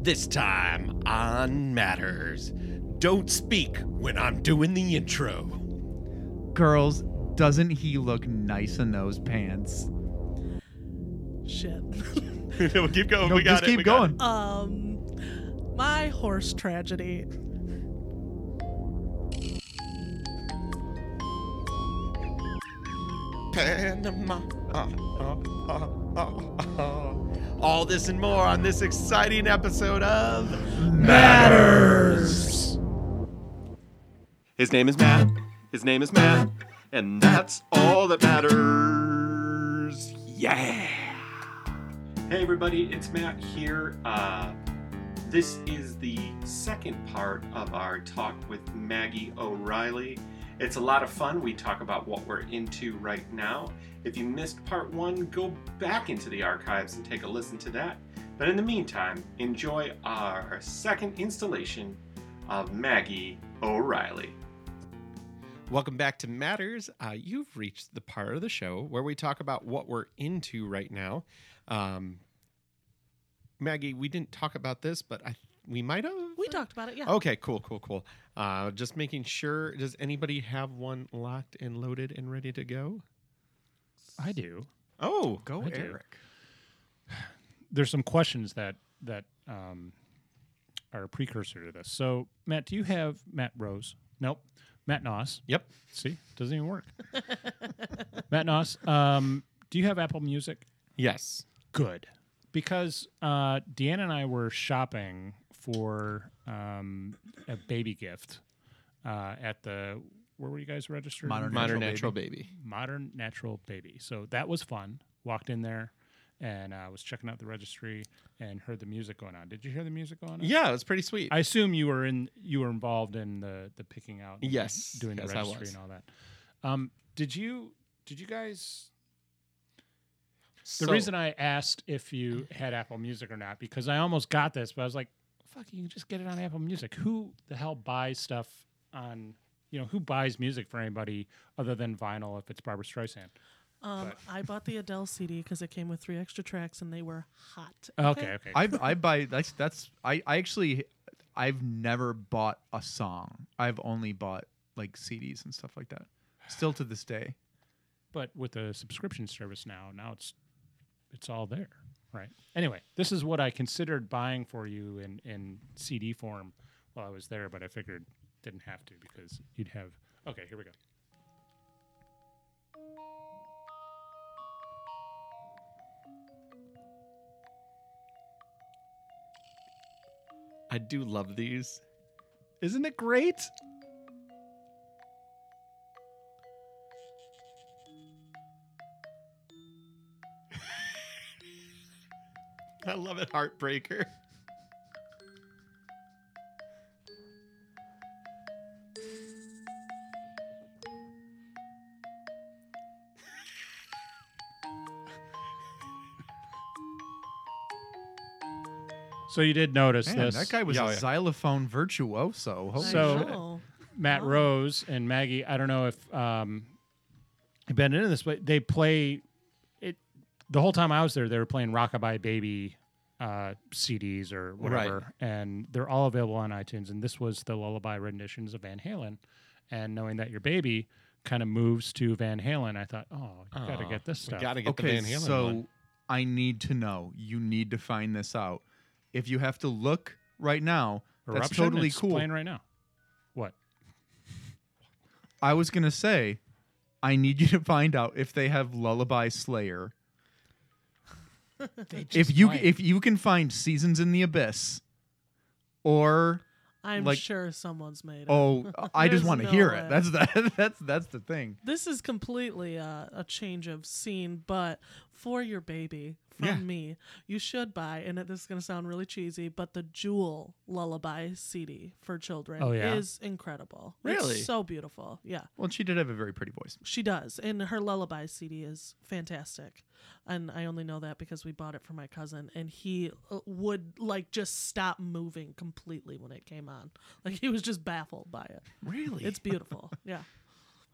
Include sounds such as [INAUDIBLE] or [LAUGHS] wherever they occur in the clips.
This time on Matters. Don't speak when I'm doing the intro. Girls, doesn't he look nice in those pants? Shit. [LAUGHS] we'll keep going. No, we got just it. keep we got going. um, my horse tragedy. Panama. Ah, ah, ah, ah, ah. All this and more on this exciting episode of Matters. His name is Matt. His name is Matt. And that's all that matters. Yeah. Hey, everybody, it's Matt here. Uh, this is the second part of our talk with Maggie O'Reilly. It's a lot of fun. We talk about what we're into right now. If you missed part one, go back into the archives and take a listen to that. But in the meantime, enjoy our second installation of Maggie O'Reilly. Welcome back to Matters. Uh, you've reached the part of the show where we talk about what we're into right now. Um, Maggie, we didn't talk about this, but I we might have. We talked about it, yeah. Okay, cool, cool, cool. Uh, just making sure. Does anybody have one locked and loaded and ready to go? I do. Oh, Go, I do. Eric. [SIGHS] There's some questions that that um, are a precursor to this. So, Matt, do you have Matt Rose? Nope. Matt Noss. Yep. See, doesn't even work. [LAUGHS] Matt Noss. Um, do you have Apple Music? Yes. Good, because uh, Deanna and I were shopping for um, a baby gift uh, at the where were you guys registered? Modern Modern Natural natural baby. Modern Natural Baby. So that was fun. Walked in there and uh, was checking out the registry and heard the music going on. Did you hear the music going on? Yeah, it was pretty sweet. I assume you were in you were involved in the the picking out. and Yes. doing the Yes, I registry was. and all that. Um, did you did you guys? So- The reason I asked if you had Apple Music or not because I almost got this, but I was like, "Fuck, you can just get it on Apple Music." Who the hell buys stuff on? You know, who buys music for anybody other than vinyl if it's Barbra Streisand? Um, I bought the Adele CD because it came with three extra tracks and they were hot. Okay, okay. I I buy that's that's I I actually I've never bought a song. I've only bought like CDs and stuff like that. Still to this day. but with a subscription service now, now it's it's all there, right? Anyway, this is what I considered buying for you in in CD form while I was there, but I figured didn't have to because you'd have. Okay, here we go. I do love these. Isn't it great? [LAUGHS] I love it, Heartbreaker. So you did notice Man, this. that guy was Yeah, a yeah. xylophone virtuoso. Holy So- shit. know. Matt Wow. Rose and Maggie. I don't know if um, you've been into this, but they play it the whole time I was there. They were playing Rockabye Baby uh, CDs or whatever, and they're all available on iTunes. And this was the lullaby renditions of Van Halen. And knowing that your baby kind of moves to Van Halen, I thought, oh, you got to get this we stuff. Gotta get okay, the Van Halen so one. I need to know. You need to find this out. If you have to look right now, that's Eruption, totally it's cool. Playing right now. What? I was gonna say, I need you to find out if they have Lullaby Slayer. They If you might. if you can find Seasons in the Abyss, or I'm like- sure someone's made it. oh, [LAUGHS] I just There's want to no hear way. it. That's the [LAUGHS] that's that's the thing. This is completely uh, a change of scene, but for your baby, from Yeah. me, you should buy, and this is going to sound really cheesy, but the Jewel Lullaby CD for children Oh, yeah? is incredible. Really? It's so beautiful. Yeah. Well, she did have a very pretty voice. She does, and her lullaby CD is fantastic. And I only know that because we bought it for my cousin, and he uh, would like just stop moving completely when it came on. Like he was just baffled by it. Really? It's beautiful. [LAUGHS] yeah.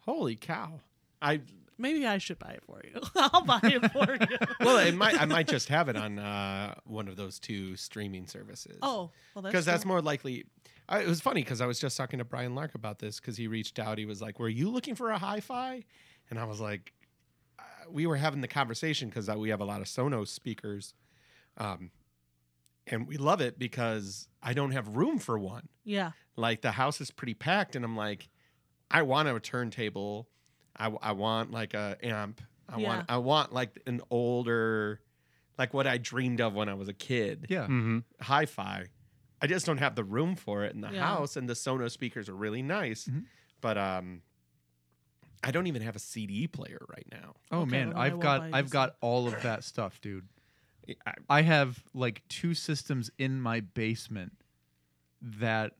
Holy cow. I Maybe I should buy it for you. [LAUGHS] I'll buy it for you. well, it might I might just have it on uh, one of those two streaming services. oh, well, that's because that's cool. more likely. I, it was funny because I was just talking to Brian Lark about this because he reached out. He was like, "Were you looking for a hi-fi?" And I was like, uh, "We were having the conversation because we have a lot of Sonos speakers, um, and we love it because I don't have room for one. Yeah. Like the house is pretty packed, and I'm like, I want a turntable, I, I want like a amp, I Yeah. want I want like an older, like what I dreamed of when I was a kid Yeah. Mm-hmm. hi-fi. I just don't have the room for it in the Yeah. house, and the Sonos speakers are really nice, Mhm. but um, I don't even have a CD player right now. Oh Okay, man, I I've got I've got all of that stuff, dude. I, I have like two systems in my basement that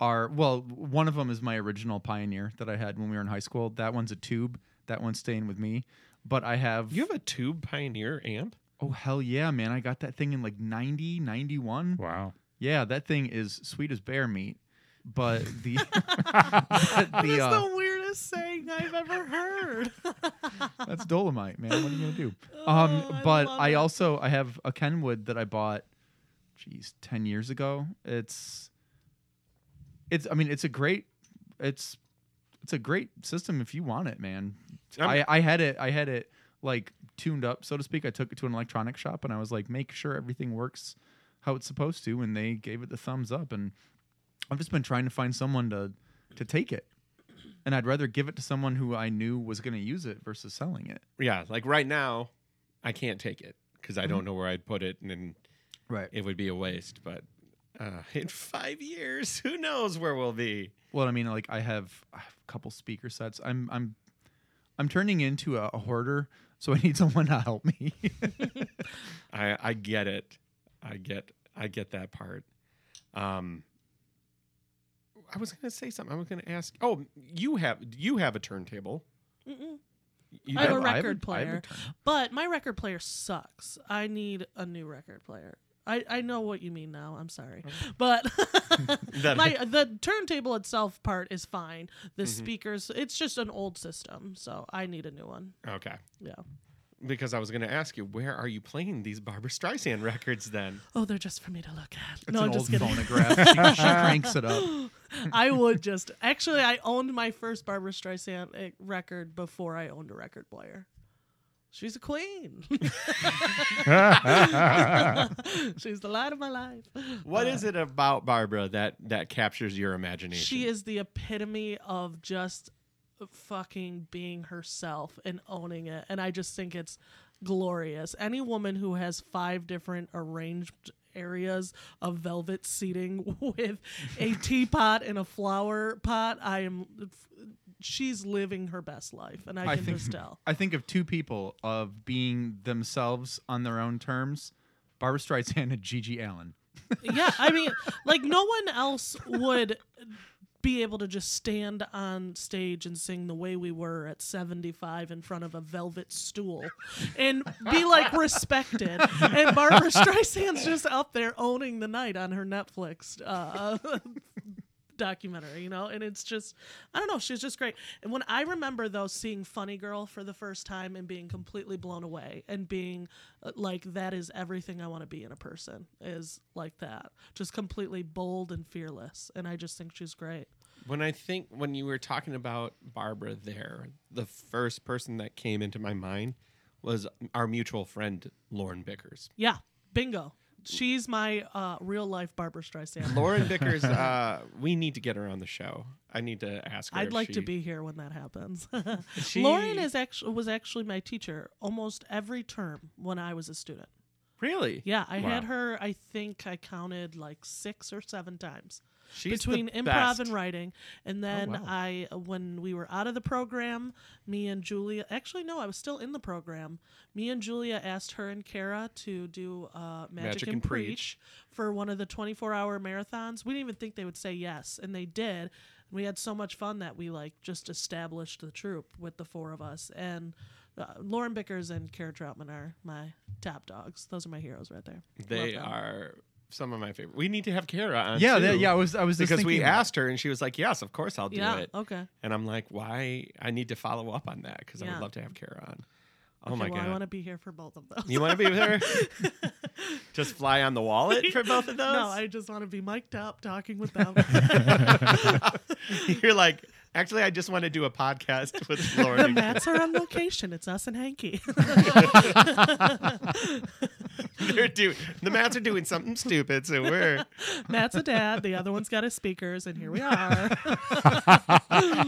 are well, one of them is my original Pioneer that I had when we were in high school. That one's a tube. That one's staying with me. But I have you have a Tube Pioneer amp? Oh hell yeah, man. I got that thing in like 90, 91. Wow. Yeah, that thing is sweet as bear meat. But [LAUGHS] the [LAUGHS] but [LAUGHS] the is uh, the weirdest saying I've ever heard. That's Dolemite, man. What are you gonna do? Oh, Um, I but love I it. also I have a Kenwood that I bought, geez, ten years ago. It's, it's. I mean, it's a great, it's, it's a great system if you want it, man. I'm- I I had it. I had it like tuned up, so to speak. I took it to an electronic shop and I was like, make sure everything works how it's supposed to, and they gave it the thumbs up. And I've just been trying to find someone to to take it. And I'd rather give it to someone who I knew was going to use it versus selling it. Yeah, like right now, I can't take it because I Mm-hmm. don't know where I'd put it, and then Right. it would be a waste. But uh, in five years, [LAUGHS] who knows where we'll be? Well, I mean, like I have, I have a couple speaker sets. I'm I'm I'm turning into a, a hoarder, so I need someone to help me. [LAUGHS] I I get it. I get I get that part. Um I was going to say something. I was going to ask. Oh, you have you have a turntable. Mm-mm. You I have do? a I have record a- I have a player, turn. but my record player sucks. I need a new record player. I, I know what you mean now. I'm sorry, [LAUGHS] but [LAUGHS] my the turntable itself part is fine. The Mhm. speakers, it's just an old system, so I need a new one. Okay. Yeah. Because I was going to ask you, where are you playing these Barbra Streisand records then? Oh, they're just for me to look at. It's no, an I'm just old kidding. phonograph. [LAUGHS] she, she cranks it up. I would just actually. I owned my first Barbra Streisand eh, record before I owned a record player. She's a queen. [LAUGHS] [LAUGHS] She's the light of my life. What uh, is it about Barbra that that captures your imagination? She is the epitome of just fucking being herself and owning it. And I just think it's glorious. Any woman who has five different arranged areas of velvet seating [LAUGHS] with a teapot and a flower pot, I am. She's living her best life, and I I can think just tell. [LAUGHS] I think of two people of being themselves on their own terms: Barbra Streisand and GG Allin. [LAUGHS] yeah, I mean, like no one else would be able to just stand on stage and sing the way we were at 75 in front of a velvet stool and be like respected. And Barbra [LAUGHS] Streisand's just up there owning the night on her Netflix uh, documentary, you know? And it's just, I don't know, she's just great. And when I remember, though, seeing Funny Girl for the first time and being completely blown away and being uh, like, that is everything I want to be in a person, is like that. Just completely bold and fearless. And I just think she's great. when I think when you were talking about Barbra there, the first person that came into my mind was our mutual friend Lauren Bickers. Yeah, bingo. She's my uh, real life Barbra Streisand. Lauren [LAUGHS] Bickers, uh, we need to get her on the show. I need to ask her. I'd like to be here when that happens. [LAUGHS] She- Lauren is actually was actually my teacher almost every term when I was a student. really. Yeah, I had her. I think I counted like six or seven times She's between improv best. and writing. And then wow. I, when we were out of the program, me and Julia. Actually, no, I was still in the program. Me and Julia asked her and Kara to do uh, Magic, Magic and, and Preach. Preach. for one of the 24-hour marathons. We didn't even think they would say yes, and they did. We had so much fun that we like just established the troupe with the four of us. And uh, Lauren Bickers and Kara Troutman are my top dogs. Those are my heroes right there. They are some of my favorite. We need to have Kara on. yeah, too, that- yeah. I was I was just because we that. asked her and she was like, "Yes, of course I'll do yeah. it." Okay. And I'm like, "Why? I need to follow up on that because I would love to have Kara on." Oh okay, my well, I want to be here for both of those. You want to be with her? [LAUGHS] Just fly on the wallet for both of those? No, I just want to be mic'd up talking with [LAUGHS] them. You're like, actually, I just want to do a podcast [LAUGHS] with Lauren. the mats are on location. It's us and Hanky. [LAUGHS] [LAUGHS] They're doing the mats are doing something stupid, so we're Matt's a dad. The other one's got his speakers, and here we are.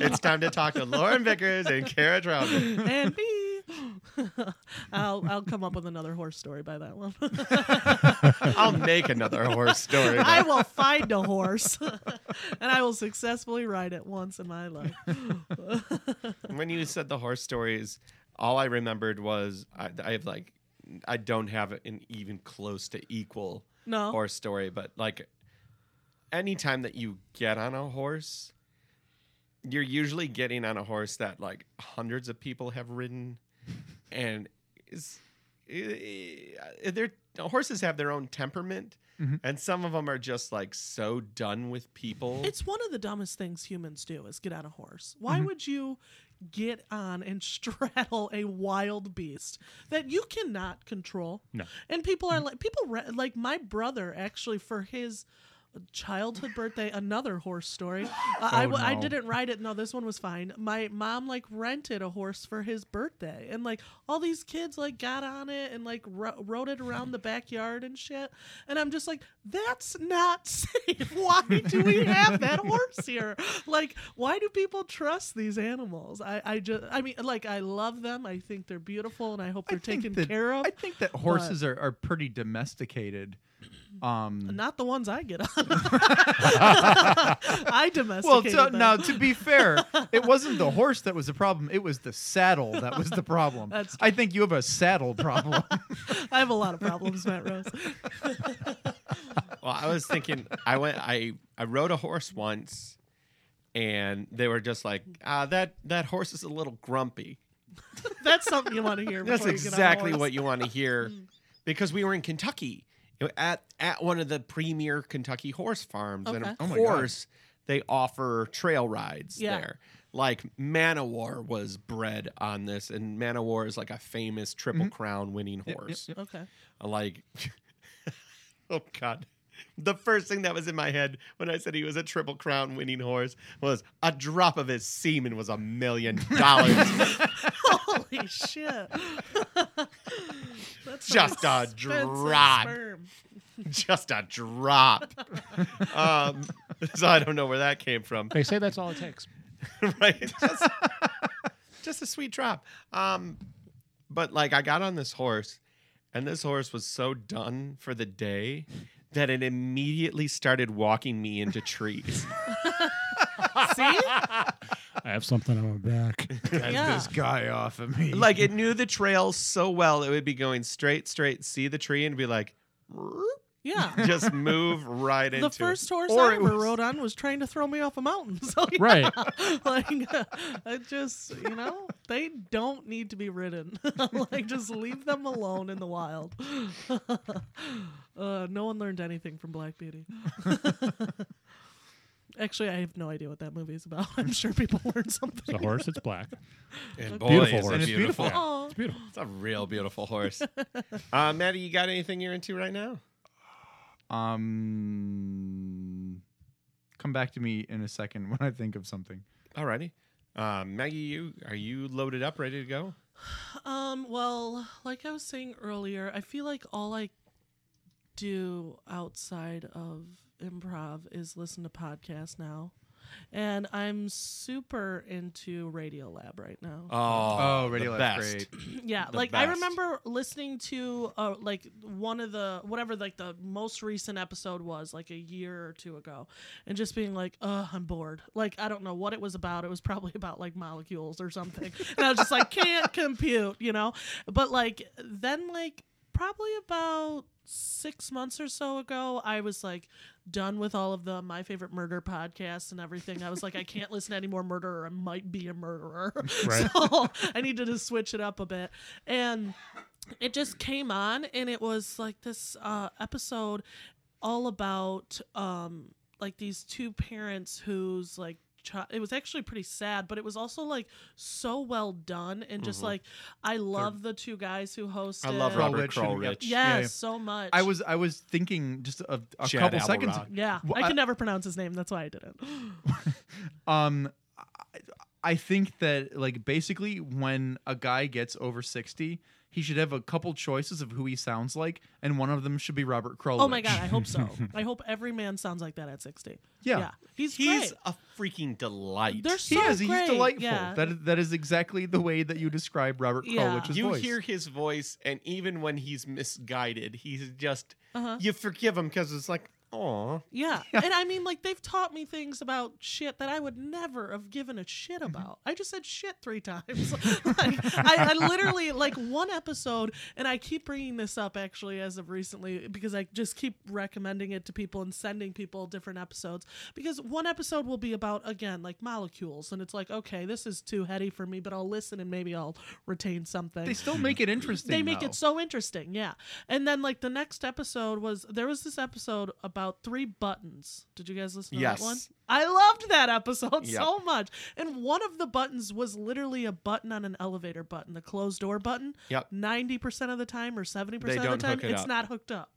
it's time to talk to Lauren Vickers and Kara Troutman. and me. [LAUGHS] I'll I'll come up with another horse story by that one. [LAUGHS] I'll make another horse story. I will find a horse, [LAUGHS] and I will successfully ride it once in my life. when you said the horse stories, all I remembered was I, I have like I don't have an even close to equal No, horse story, but like anytime that you get on a horse, you're usually getting on a horse that like hundreds of people have ridden, and is eh, their horses have their own temperament. Mhm. And some of them are just like so done with people. it's one of the dumbest things humans do is get on a horse. Why Mm-hmm. would you get on and [LAUGHS] straddle a wild beast that you cannot control? No. And people are like people re- like my brother actually for his childhood birthday another horse story. [LAUGHS] Uh, I, Oh, I no. didn't ride it. No this one was fine. My mom like rented a horse for his birthday and like all these kids like got on it and like ro- rode it around the backyard and shit. And i'm just like that's not [LAUGHS] safe. Why do we have that horse here? Like why do people trust these animals? I i just i mean like i love them. I think they're beautiful and i hope they're think taken that- care of I think that horses are, are pretty domesticated. Um, Not the ones I get on. [LAUGHS] I well, domesticated to, them. now to be fair, it wasn't the horse that was the problem; it was the saddle that was the problem. [LAUGHS] That's I think you have a saddle problem. [LAUGHS] I have a lot of problems, Matt Rose. Well, I was thinking, I went, I, I rode a horse once, and they were just like, ah, that that horse is a little grumpy. That's something you want to hear. That's before you get on a exactly horse. what you want to hear, because we were in Kentucky you know, at at one of the premier Kentucky horse farms, and of Oh course they offer trail rides Yeah. there. Like Man o' War was bred on this, and Man o' War is like a famous Triple mm-hmm. Crown winning yep, horse. yep. Okay. Uh, like [LAUGHS] oh god the first thing that was in my head when i said he was a triple crown winning horse was a drop of his semen was a million dollars [LAUGHS] Holy shit. [LAUGHS] That's Just a drop. [LAUGHS] just a drop. Um [LAUGHS] so i don't know where that came from. They say that's all it takes. [LAUGHS] right? Just, just a sweet drop. Um but like i got on this horse and this horse was so done for the day that it immediately started walking me into trees [LAUGHS] See? I have something on my back. Get Yeah. this guy off of me. like it knew the trail so well it would be going straight straight see the tree and be like Yeah. [LAUGHS] just move right into The first horse Or I it ever was- rode on was trying to throw me off a mountain. [LAUGHS] So yeah, Right. like I just you know they don't need to be ridden. like just leave them alone in the wild. uh, no one learned anything from Black Beauty. Actually, I have no idea what that movie is about. [LAUGHS] I'm sure people learned something. It's a horse. It's black. it. [LAUGHS] and Beautiful is it horse. And it's beautiful. Yeah. Aw. It's beautiful. it's a real beautiful horse [LAUGHS] uh maddie you got anything you're into right now um, come back to me in a second when I think of something. alrighty um maggie you are you loaded up ready to go [SIGHS] Um, well, like I was saying earlier, I feel like all I do outside of improv is listen to podcasts now. And I'm super into Radiolab right now. oh, Oh, Radio the Lab's best. great. [CLEARS THROAT] yeah, the like I best. remember listening to uh like one of the whatever like the most recent episode was like a year or two ago and just being like, "Uh, I'm bored." Like I don't know what it was about. It was [LAUGHS] probably about like molecules or something. and I was just like, [LAUGHS] "Can't compute," you know? But like then like probably about 6 months or so ago, I was like done with all of the my favorite murder podcasts and everything. I was like, I can't listen to any more murder or I might be a murderer. [LAUGHS] Right. so I needed to switch it up a bit. And it just came on and it was like this uh, episode all about um like these two parents whose like chi- it was actually pretty sad but it was also like so well done and just like i love the two guys who hosted Mm-hmm. I love Krulwich Robert and- Krulwich. yes Yeah, yeah. so much I was I was thinking just a, a Jad couple seconds. Yeah Well, i I- can never pronounce his name that's why i didn't [LAUGHS] [LAUGHS] Um, I, I think that like basically when a guy gets over sixty, he should have a couple choices of who he sounds like, and one of them should be Robert Krulwich. oh my god i hope [LAUGHS] so i hope every man sounds like that at 60 Yeah. he's He's great. a freaking delight. They're so He is. great. He's delightful. Yeah. That is, that is exactly the way that you describe Robert Yeah. Krulwich's you voice. hear his voice, and even when he's misguided, he's just Uh-huh. you forgive him because it's like, oh, Yeah. [LAUGHS] And I mean, like, they've taught me things about shit that I would never have given a shit Mm-hmm. about. I just said shit three times. [LAUGHS] like, I, I literally, like, one episode, and I keep bringing this up actually as of recently because I just keep recommending it to people and sending people different episodes. Because one episode will be about, again, like molecules. And it's like, okay, this is too heady for me, but I'll listen and maybe I'll retain something they still make it interesting. they make though. it so interesting yeah and then like the next episode was there was this episode about three buttons did you guys listen to Yes. that one i loved that episode Yep. so much and one of the buttons was literally a button on an elevator button the closed door button Yep. 90% of the time or 70% They of the time it it's up. not hooked up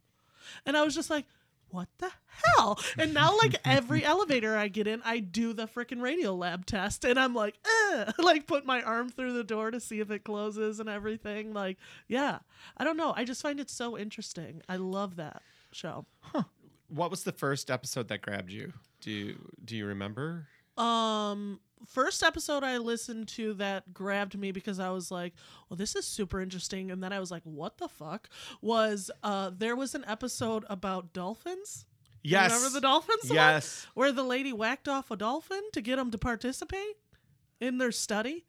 and i was just like what the hell? And now, like [LAUGHS] every elevator I get in, I do the freaking radio lab test, and I'm like, Ugh! [LAUGHS] like put my arm through the door to see if it closes and everything. Like, yeah, I don't know. I just find it so interesting. I love that show. What was the first episode that grabbed you? Do you do you remember? Um, first episode I listened to that grabbed me because I was like, well, this is super interesting. And then I was like, what the fuck? Was uh, there was an episode about dolphins? You Yes. Remember the dolphins? one? Yes. Where the lady whacked off a dolphin to get him to participate in their study?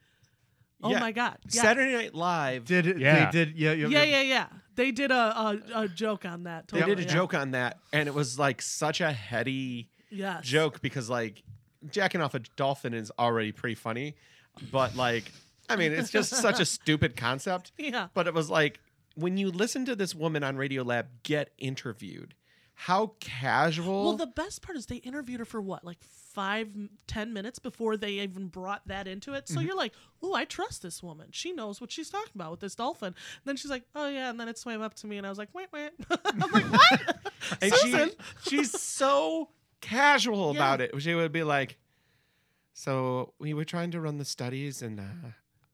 Oh Yeah. my god. Yeah. Saturday Night Live. Did it? Yeah. They did. Yeah. Yeah. yeah, yeah, yeah. They did a a, a joke on that. They did a yeah. joke on that, and it was like such a heady Yes. joke because like jacking off a dolphin is already pretty funny, but like I mean it's just such a stupid concept. [LAUGHS] Yeah. But it was like when you listen to this woman on Radiolab get interviewed, how casual. Well, the best part is they interviewed her for what, like five, ten minutes before they even brought that into it. So you're like, "Oh, I trust this woman. She knows what she's talking about with this dolphin." And then she's like, "Oh yeah," and then it swam up to me, and I was like, "Wait, wait." [LAUGHS] I'm like, "What?" [LAUGHS] and she, Susan. she's so casual Yeah. about it. She would be like, "So we were trying to run the studies, and uh,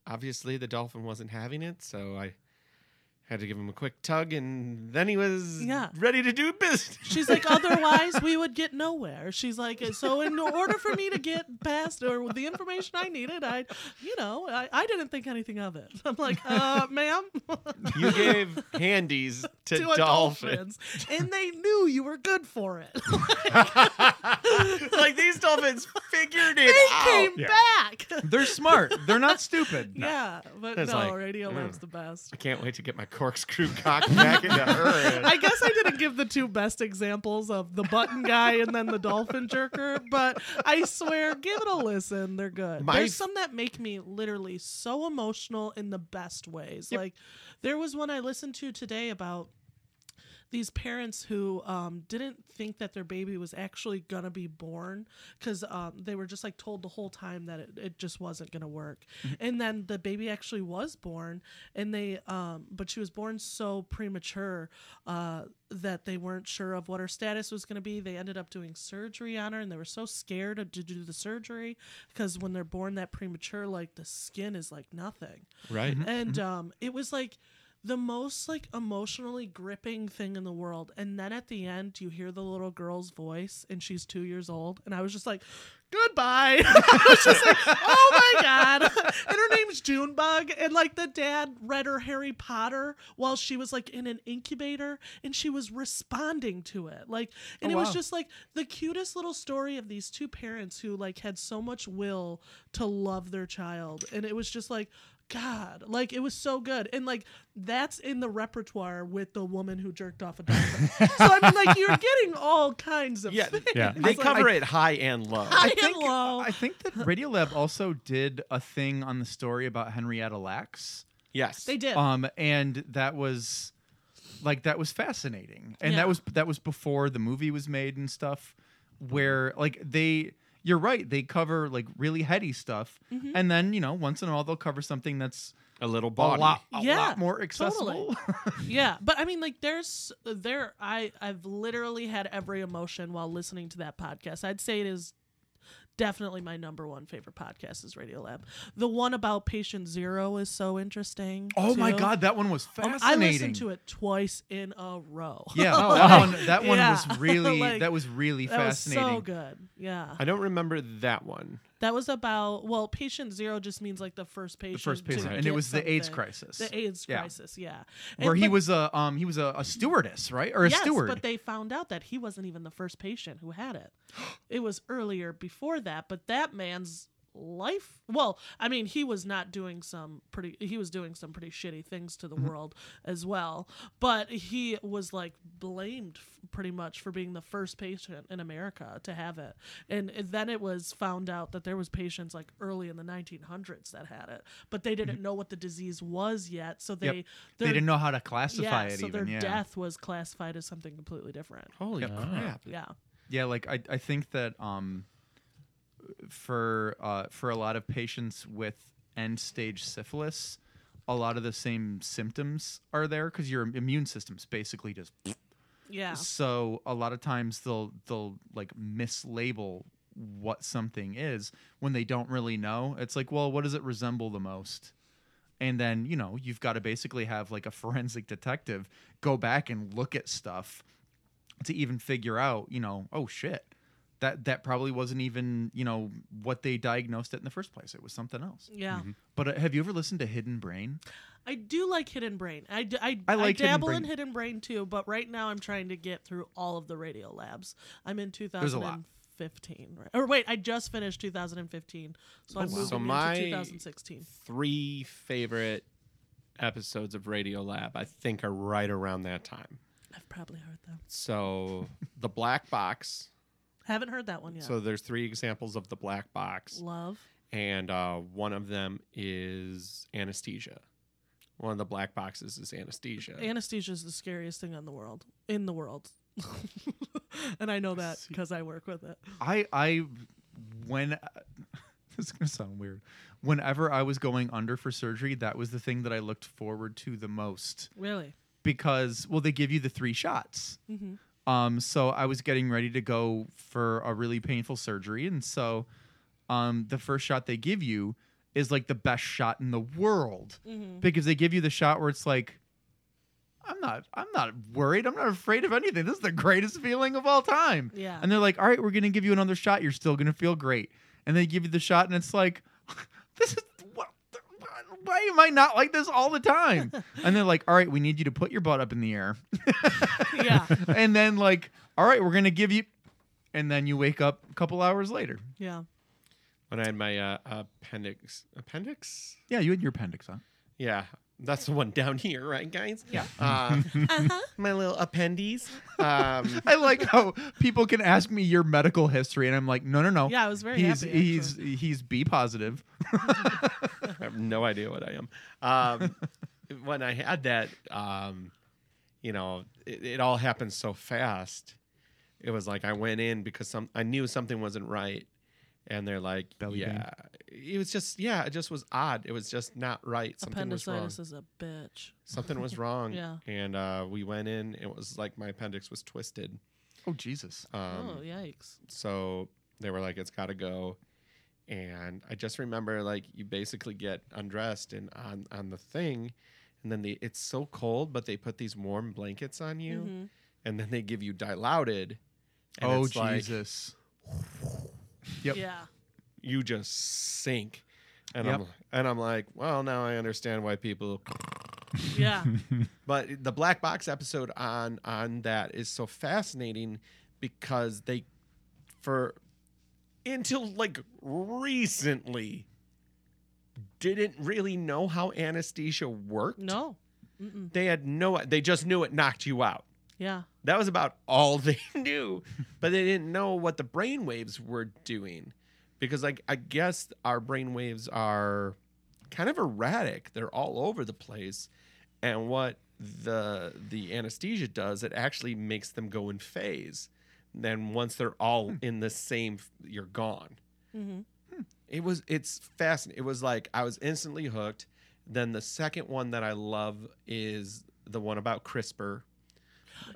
obviously the dolphin wasn't having it, so I had to give him a quick tug, and then he was Yeah. ready to do business." She's like, otherwise we would get nowhere. She's like, so in order for me to get past or with the information I needed, I, you know, I, I didn't think anything of it. I'm like, uh, ma'am, you gave handies to, to dolphins. dolphins, and they knew you were good for it. [LAUGHS] like these dolphins figured it they out. came Yeah. back. They're smart. They're not stupid. Yeah, but It's no, like, Radio mm. Lab's the best. I can't wait to get my corkscrew cock back into her. I guess I didn't give the two best examples of the button guy and then the dolphin jerker, but I swear, give it a listen. They're good. My There's some that make me literally so emotional in the best ways. Yep. Like, there was one I listened to today about these parents who um, didn't think that their baby was actually gonna be born because um, they were just like told the whole time that it, it just wasn't gonna work. And then the baby actually was born and they um, but she was born so premature uh, that they weren't sure of what her status was going to be. They ended up doing surgery on her and they were so scared to to do the surgery because when they're born that premature like the skin is like nothing. Right? and um, it was like the most like emotionally gripping thing in the world. And then at the end you hear the little girl's voice and she's two years old. And i was just like goodbye. [LAUGHS] I was just like oh my god. [LAUGHS] And her name's junebug. And like the dad read her harry potter while she was like in an incubator and she was responding to it. Like and Oh, it was just like the cutest little story of these two parents who like had so much will to love their child. And it was just like God, like it was so good, and like that's in the repertoire with the woman who jerked off a dog. so I mean, like you're getting all kinds of Yeah, things. Yeah. They I- cover I- it high and low. High I and think low. I think that Radiolab also did a thing on the story about Henrietta Lacks. yes. They did. Um, and that was like that was fascinating and Yeah. that was that was before the movie was made and stuff where like they you're right they cover like really heady stuff Mm-hmm. and then you know once in a while they'll cover something that's A little a body. lot a Yeah, lot more accessible [LAUGHS] yeah, but I mean, like, there's there. I I've literally had every emotion while listening to that podcast. I'd say it is definitely my number one favorite podcast is Radiolab. The one about Patient Zero is so interesting. oh my god that one was Um, fascinating I listened to it twice in a row. yeah [LAUGHS] Oh, that one that one Yeah. was [LAUGHS] really Like, that was really that was fascinating so good. Yeah, I don't remember that one. That was about well, patient zero just means like the first patient. the first patient and it was the AIDS crisis The AIDS Yeah. crisis, yeah. where And- he was a um he was a, a stewardess right or a yes, steward but they found out that he wasn't even the first patient who had it. [GASPS] it was earlier before that, but that man's life well i mean he was not doing some pretty he was doing some pretty shitty things to the Mm-hmm. world as well but he was like blamed f- pretty much for being the first patient in america to have it and then it was found out that there was patients like early in the 1900s that had it but they didn't know what the disease was yet so they Mm-hmm. Yep. they didn't know how to classify yeah, it so even their yeah death was classified as something completely different Holy Yep. crap. yeah Yeah, like I, I think that um for uh for a lot of patients with end stage syphilis, a lot of the same symptoms are there because your immune system's basically just yeah so a lot of times they'll they'll like mislabel what something is when they don't really know. It's like, well, what does it resemble the most? And then, you know, you've got to basically have like a [LAUGHS] forensic detective go back and look at stuff to even figure out, you know, oh shit. That that probably wasn't even, you know, what they diagnosed it in the first place. It was something else. yeah But uh, have you ever listened to Hidden Brain? I do like Hidden Brain. I, d- I, I like Hidden dabble Brain. in Hidden Brain too, but right now I'm trying to get through all of the radio labs. I'm in There's a lot. 2015. Right? Or wait, I just finished 2015. So I'm wow. moving So into my- 2016. Three favorite episodes of Radiolab, I think, are right around that time. I've probably heard them. So the black box. Haven't heard that one yet. So there's three examples of the black box, Love. and uh, one of them is anesthesia. One of the black boxes is anesthesia. Anesthesia is the scariest thing in the world. In the world. [LAUGHS] and I know that because I work with it. I I when [LAUGHS] this is gonna sound weird. Whenever I was going under for surgery, that was the thing that I looked forward to the most Really. because well, they give you the three shots. hmm Um, so I was getting ready to go for a really painful surgery, and so um, the first shot they give you is like the best shot in the world hmm because they give you the shot where it's like. I'm not. I'm not worried. I'm not afraid of anything. This is the greatest feeling of all time. Yeah. And they're like, all right, we're going to give you another shot. You're still going to feel great. And they give you the shot, and it's like, [LAUGHS] this is why am I not like this all the time? [LAUGHS] and they're like, all right, we need you to put your butt up in the air. [LAUGHS] Yeah. [LAUGHS] and then, like, all right, we're going to give you, and then you wake up a couple hours later. Yeah. when I had my uh, appendix. Appendix? Yeah, you had your appendix on. Yeah, that's the one down here, right, guys? Yeah. Uh, Uh-huh. my little appendies. Um, I like how people can ask me your medical history, and I'm like, no, no, no. Yeah, I was very he's happy. he's he's B positive. I have no idea what I am. Um, [LAUGHS] when I had that, um, you know, it, it all happened so fast. It was like I went in because some I knew something wasn't right, and they're like, Belly pain. yeah, it was just yeah, it just was odd. It was just not right. Something was wrong. Appendicitis is a bitch. Something was [LAUGHS] wrong. Yeah. And uh, we went in. It was like my appendix was twisted. Oh Jesus. Um, oh, yikes. so they were like, it's got to go. And I just remember like you basically get undressed and on on the thing, and then they it's so cold, but they put these warm blankets on you, Mhm. and then they give you dilaudid. And oh it's like Jesus. Yep. Yeah. you just sink. And Yep. I'm and I'm like, well, now I understand why people. [LAUGHS] Yeah. [LAUGHS] But the black box episode on on that is so fascinating because they for until like recently didn't really know how anesthesia worked. no. Mm-mm. They had no they just knew it knocked you out. Yeah. That was about all [LAUGHS] they knew, but they didn't know what the brain waves were doing, because like I guess our brain waves are kind of erratic. They're all over the place, and what the the anesthesia does, it actually makes them go in phase. Then once they're all in the same, you're gone. It was it's fascinating. It was like I was instantly hooked. Then the second one that I love is the one about CRISPR.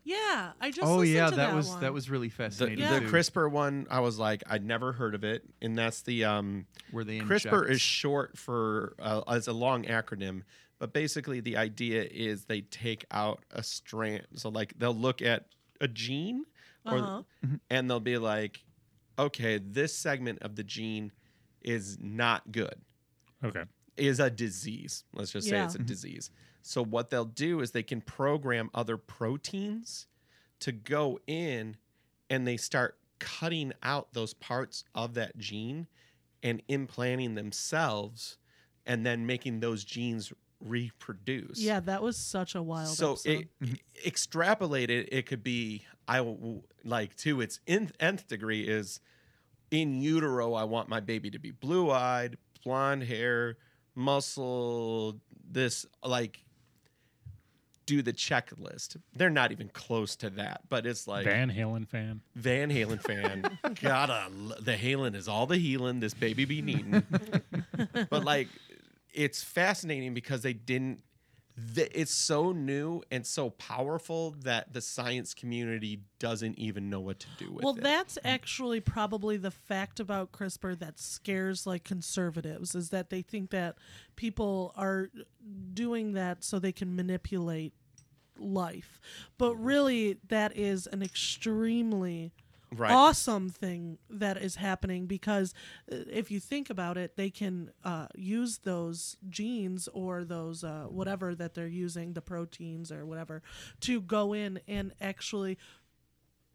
Yeah, I just oh yeah, to that, that was one. that was really The, fascinating. Yeah. the CRISPR one, I was like, I'd never heard of it, and that's the um, where they CRISPR inject- is short for uh, as a long acronym, but basically the idea is they take out a strand. So like they'll look at a gene, or Uh-huh. and they'll be like, okay, this segment of the gene is not good, Okay. is a disease. Let's just say Yeah. it's a disease. So what they'll do is they can program other proteins to go in, and they start cutting out those parts of that gene and implanting themselves and then making those genes reproduce. Yeah, that was such a wild. So episode. it, extrapolated, it could be I like to its nth, nth degree is in utero. I want my baby to be blue eyed, blonde hair, muscle. This like do the checklist. They're not even close to that, but it's like Van Halen fan. Van Halen fan. [LAUGHS] Gotta the Halen is all the healing. This baby be needing. [LAUGHS] but like, it's fascinating because they didn't. It's so new and so powerful that the science community doesn't even know what to do with well, it. Well, that's actually probably the fact about CRISPR that scares like conservatives is that they think that people are doing that so they can manipulate life. But really that is an extremely right. awesome thing that is happening because uh, if you think about it, they can uh, use those genes or those uh, whatever that they're using, the proteins or whatever, to go in and actually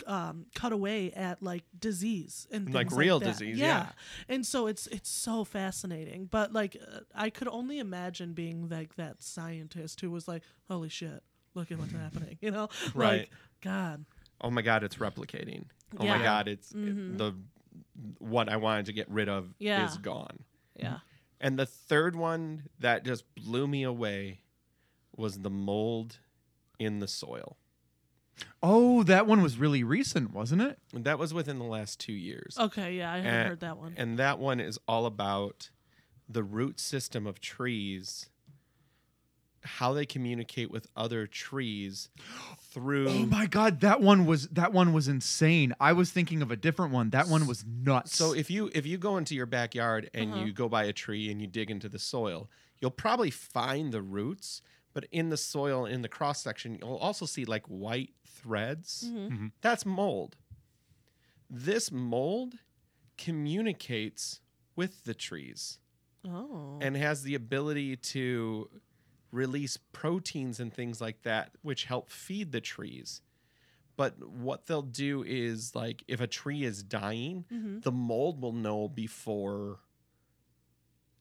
um, cut away at like disease and Like real that. disease, yeah. And so it's it's so fascinating. But like uh, I could only imagine being like that scientist who was like, "Holy shit, look at what's happening," [LAUGHS] you know? Right. Like, God. Oh my god, it's replicating. Oh Yeah. my god, it's Mhm. the what I wanted to get rid of Yeah. is gone. Yeah. And the third one that just blew me away was the mold in the soil. Oh, that one was really recent, wasn't it? That was within the last two years. Okay, yeah, I haven't And- heard that one. And that one is all about the root system of trees, how they communicate with other trees [GASPS] through. Oh my god, that one was that one was insane. I was thinking of a different one. That one was nuts. So if you if you go into your backyard and Uh-huh. you go by a tree and you dig into the soil, you'll probably find the roots, but in the soil in the cross section, you'll also see like white threads. Mhm. That's mold. This mold communicates with the trees Oh. and has the ability to release proteins and things like that which help feed the trees. But what they'll do is like if a tree is dying, Mhm. the mold will know before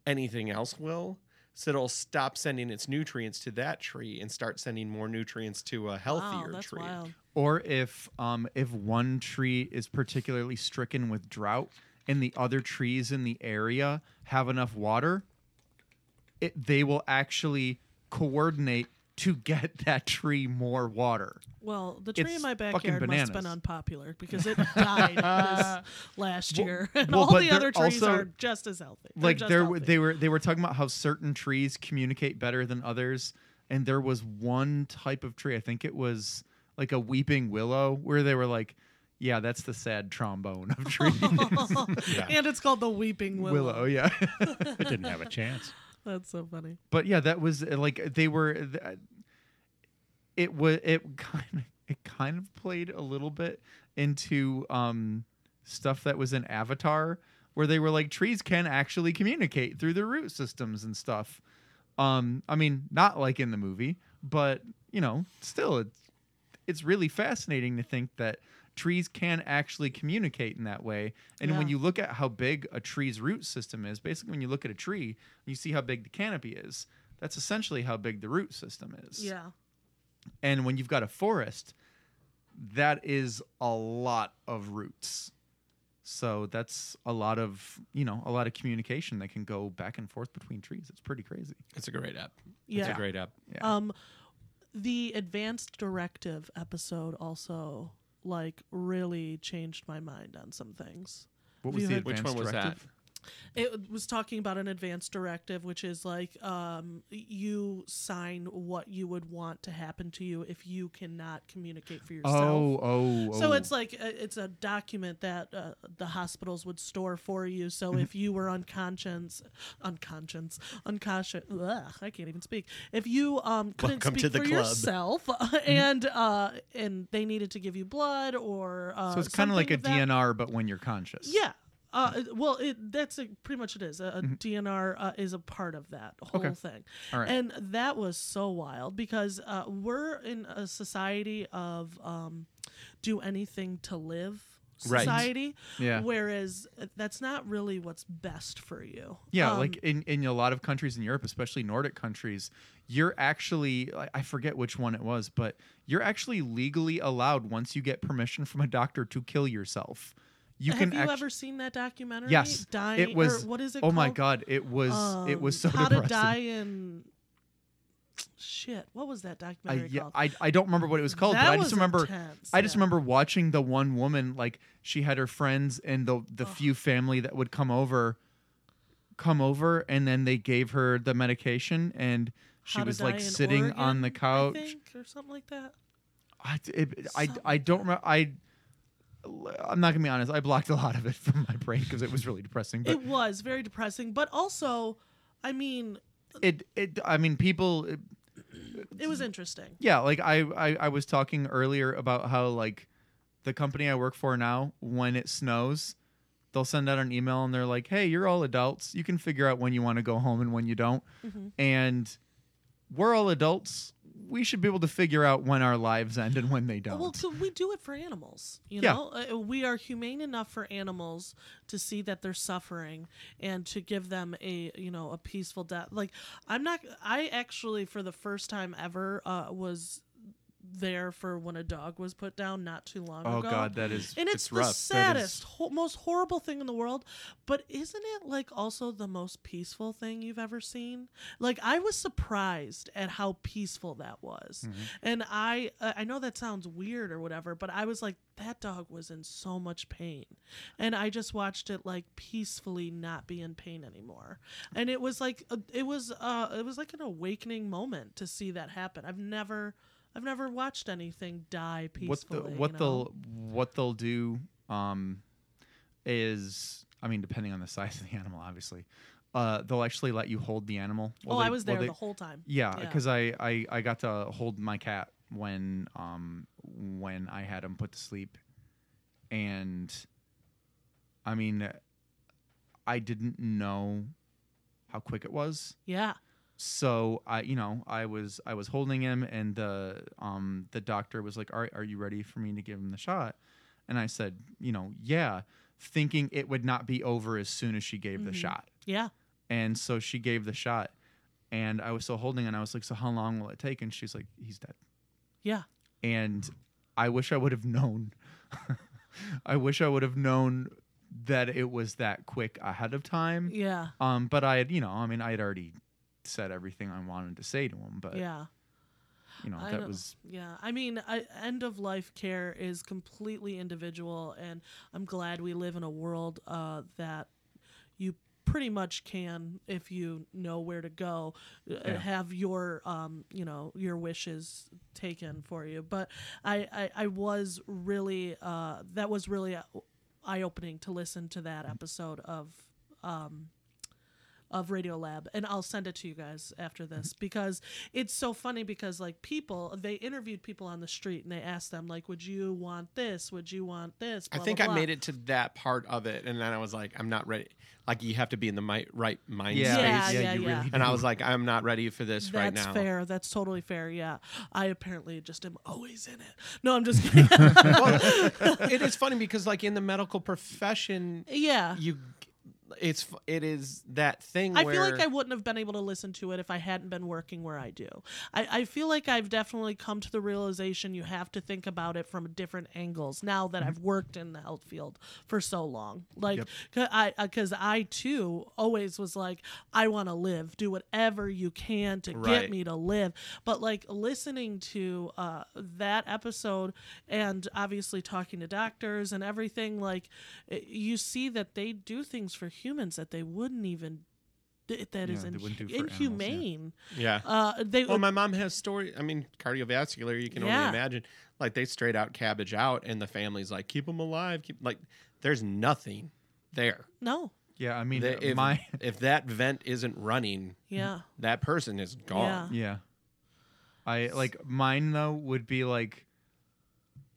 anything else will. So it'll stop sending its nutrients to that tree and start sending more nutrients to a healthier wow, that's tree. wild. or if um if one tree is particularly stricken with drought and the other trees in the area have enough water, it they will actually coordinate to get [LAUGHS] that tree more water. Well, the tree It's in my fucking backyard must have been bananas. unpopular because it [LAUGHS] died this [LAUGHS] last Well- year, and well, all but the they're other trees also- are just as healthy. They're like just there healthy. they were they were talking about how certain trees communicate better than others and there was one type of tree i think it was like a weeping willow where they were like yeah that's the sad trombone of trees Yeah. and it's called the weeping willow. willow yeah It didn't have a chance. [LAUGHS] That's so funny. but yeah that was uh, like they were it was it [LAUGHS] kind of it kind of played a little bit into um stuff that was in avatar where they were like trees can actually communicate through their root systems and stuff um i mean not like in the movie but you know still it's it's really fascinating to think that trees can actually communicate in that way and when you look at how big a tree's root system is basically when you look at a tree you see how big the canopy is that's essentially how big the root system is Yeah. and when you've got a forest, that is a lot of roots. So that's a lot of, you know, a lot of communication that can go back and forth between trees. It's pretty crazy. It's a great app. Yeah, It's a great app. Yeah. Um, the advanced directive episode also like really changed my mind on some things. What Have was you the heard- Which advanced one was directive? It was talking about an advanced directive, which is like um, you sign what you would want to happen to you if you cannot communicate for yourself. Oh, oh, So oh. it's like uh, it's a document that uh, the hospitals would store for you. So if you were unconscious, unconscious, unconscious, ugh, I can't even speak. If you um couldn't Welcome speak to the for club. yourself, [LAUGHS] and uh and they needed to give you blood or uh, so it's kind of like a DNR, but when you're conscious. yeah. Uh, well, it, that's a, pretty much it is. A, a DNR uh, is a part of that whole Okay. thing, right. and that was so wild because uh, we're in a society of um, do anything to live Right. society, Yeah. whereas that's not really what's best for you. Yeah, Um, like in, in a lot of countries in Europe, especially Nordic countries, you're actually I forget which one it was, but you're actually legally allowed once you get permission from a doctor to kill yourself. You have can you actu- ever seen that documentary? Yes, dying. it was. Or what is it? oh my god, it was it was so Um, how depressing. to die in shit. What was that I, documentary yeah, called? I I don't remember what it was called, That but I just remember intense, I just yeah. remember watching the one woman like she had her friends and the the few family that would come over come over and then they gave her the medication and she was like in sitting on the couch. I think, or something like that. I, it, I, I don't remember. I, I'm not gonna be honest. I blocked a lot of it [LAUGHS] from my brain because it was really depressing. But it was very depressing, but also, I mean, it, it, I mean, people. It, it was interesting. yeah, like I, I, I was talking earlier about how like the company I work for now, when it snows, they'll send out an email and they're like, "Hey, you're all adults. You can figure out when you want to go home and when you don't." Mm-hmm. And we're all adults. We should be able to figure out when our lives end and when they don't. Well, so we do it for animals. You Yeah. know, uh, we are humane enough for animals to see that they're suffering and to give them a you know a peaceful death. Like I'm not. I actually, for the first time ever, uh, was there for when a dog was put down not too long oh ago. God, that is and it's, it's the rough. That is- saddest, ho- most horrible thing in the world. But isn't it like also the most peaceful thing you've ever seen? Like I was surprised at how peaceful that was, Mm-hmm. and I uh, I know that sounds weird or whatever, but I was like that dog was in so much pain, and I just watched it like peacefully not be in pain anymore, and it was like a, it was uh it was like an awakening moment to see that happen. I've never. I've never watched anything die what peacefully. the, you what know? they'll what they'll do um is I mean depending on the [LAUGHS] size of the animal obviously uh they'll actually let you hold the animal Oh, while I was there they- the whole time. yeah Yeah. because I, I I got to hold my cat when um when I had him put to sleep and I mean I didn't know how quick it was Yeah. So I, you know, I was I was holding him, and the um the doctor was like, "All right, are you ready for me to give him the shot?" And I said, "You know, yeah," thinking it would not be over as soon as she gave the shot. Yeah. And so she gave the shot, and I was still holding, and I was like, "So how long will it take?" And she's like, "He's dead." Yeah. And I wish I would have known. [LAUGHS] I wish I would have known that it was that quick ahead of time. Yeah. Um, but I had, you know, I mean, I had already said everything I wanted to say to him, but yeah. you know, I that was Yeah. I mean, I, end of life care is completely individual, and I'm glad we live in a world uh, that you pretty much can, if you know where to go, uh, Yeah. have your, um, you know, your wishes taken for you. But I, I, I was really, uh, that was really eye opening to listen to that episode of. Um, of Radiolab, and I'll send it to you guys after this mm-hmm. because it's so funny because like people they interviewed people on the street and they asked them like, would you want this? Would you want this? I think blah, I blah. made it to that part of it, and then I was like, I'm not ready. Like you have to be in the mi- right mind yeah, Yeah, space. yeah, you yeah. really And I was like, I'm not ready for this That's right now. That's fair. That's totally fair. Yeah, I apparently just am always in it. No, I'm just [LAUGHS] kidding. well, it is funny because like in the medical profession, yeah, you it's it is that thing I feel like I wouldn't have been able to listen to it if I hadn't been working where I do. I, I feel like I've definitely come to the realization you have to think about it from different angles now that mm-hmm. I've worked in the health field for so long. Like, Yep. I uh, because I too always was like, I want to live, do whatever you can to Right. get me to live. But like listening to uh, that episode and obviously talking to doctors and everything, like it- you see that they do things for humans that they wouldn't even. th- That is Yeah, they in- wouldn't do for animals, yeah. inhumane. yeah. Uh, they Well, my mom has story. I mean, cardiovascular. You can Yeah. only imagine. Like they straight out cabbage out, and the family's like, keep them alive. Keep like, there's nothing there. no, Yeah, I mean, They- if, my [LAUGHS] if that vent isn't running, yeah, that person is gone. yeah, I like mine though would be like,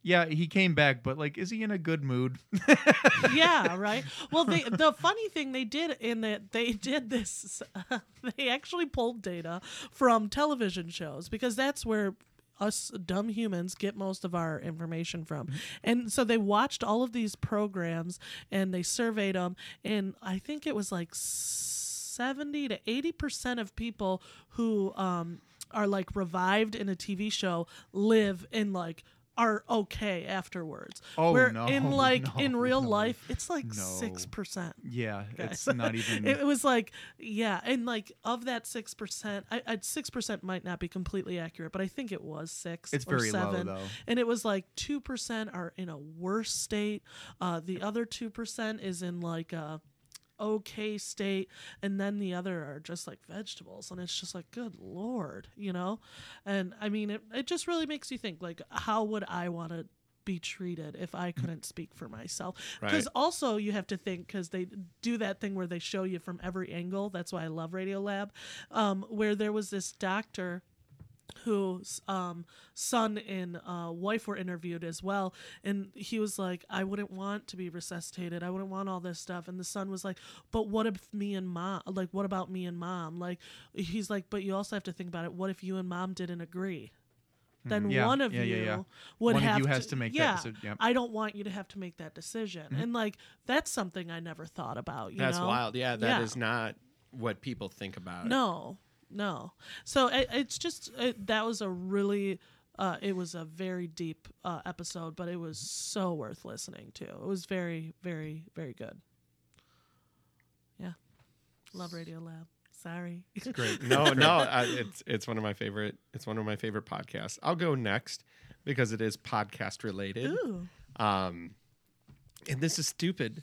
yeah, he came back, but like, is he in a good mood? [LAUGHS] yeah, right. Well, they, the [LAUGHS] funny thing they did in that they did this, [LAUGHS] they actually pulled data from television shows because that's where us dumb humans get most of our information from. And so they watched all of these programs and they surveyed them, and I think it was like seventy to eighty percent of people who um, are like revived in a TV show live in like are okay afterwards. Oh, Where no, in [LAUGHS] like no, in real no, life, it's like no. six percent. yeah, it's not [LAUGHS] even. It was like, yeah, and like of that six percent, I six percent might not be completely accurate, but I think it was six. It's or very low, seven. though. And it was like two percent are in a worse state. Uh, the other two percent is in like a okay state, and then the other are just like vegetables, and it's just like, good lord, you know. And I mean, it it just really makes you think, like, how would I want to be treated if I couldn't speak for myself. Because Right. also you have to think because they do that thing where they show you from every angle. That's why I love Radiolab, um, where there was this doctor whose um, son and uh, wife were interviewed as well, and he was like, "I wouldn't want to be resuscitated. I wouldn't want all this stuff." And the son was like, "But what if me and mom? Like, what about me and mom? Like, he's like, but you also have to think about it. What if you and mom didn't agree?" Then Mm-hmm. Yeah, one of yeah, you yeah, yeah. would One of have you has to make that yeah, decision, yep. I don't want you to have to make that decision, and like that's something I never thought about. You That's know? wild. Yeah, that is Yeah. not what people think about. it. No, no. So it, it's just it, that was a really. Uh, it was a very deep uh, episode, but it was so worth listening to. It was very, very, very good. Yeah, love Radiolab. Sorry. It's great. [LAUGHS] no, no, I, it's it's one of my favorite. It's one of my favorite podcasts. I'll go next because it is podcast related. Ooh. Um, and this is stupid,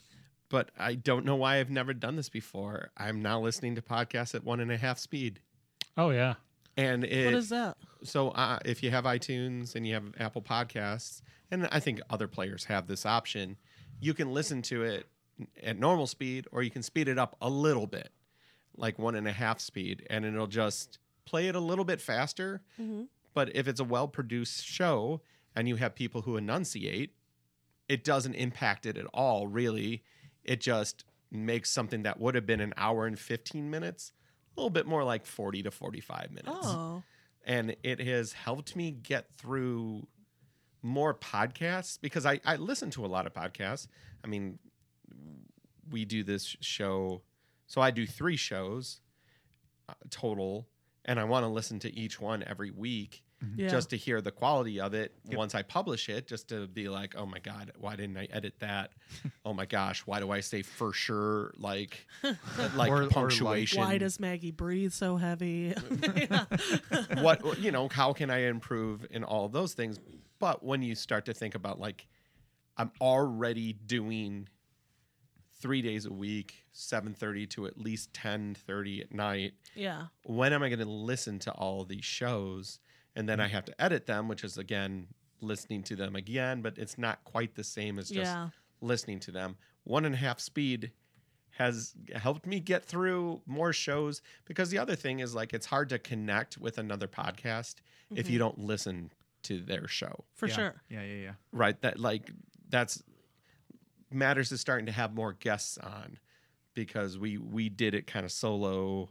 but I don't know why I've never done this before. I'm now listening to podcasts at one and a half speed, Oh yeah. and it What is that? so uh, if you have iTunes and you have Apple Podcasts, and I think other players have this option, you can listen to it at normal speed, or you can speed it up a little bit, like one and a half speed, and it'll just play it a little bit faster. Mm-hmm. But if it's a well produced show and you have people who enunciate, it doesn't impact it at all, really. It just makes something that would have been an hour and 15 minutes a little bit more like 40 to 45 minutes. Oh, and it has helped me get through more podcasts because I, I listen to a lot of podcasts. I mean, we do this show, so I do three shows uh, total, and I want to listen to each one every week Mm-hmm. yeah. just to hear the quality of it once I publish it, just to be like, oh my god, why didn't I edit that? [LAUGHS] oh my gosh, why do I say for sure like [LAUGHS] like Or- or like- punctuation? Why does Maggie breathe so heavy? [LAUGHS] what you know how can i improve in all of those things but when you start to think about like i'm already doing three days a week 7.30 to at least 10.30 at night yeah. when am i going to listen to all these shows and then i mm. have to edit them which is again listening to them again but it's not quite the same as just Yeah. listening to them one and a half speed has helped me get through more shows because the other thing is like it's hard to connect with another podcast if you mm-hmm. don't listen to their show For yeah. sure. Yeah, yeah, yeah. right that like that's matters is starting to have more guests on because we we did it kind of solo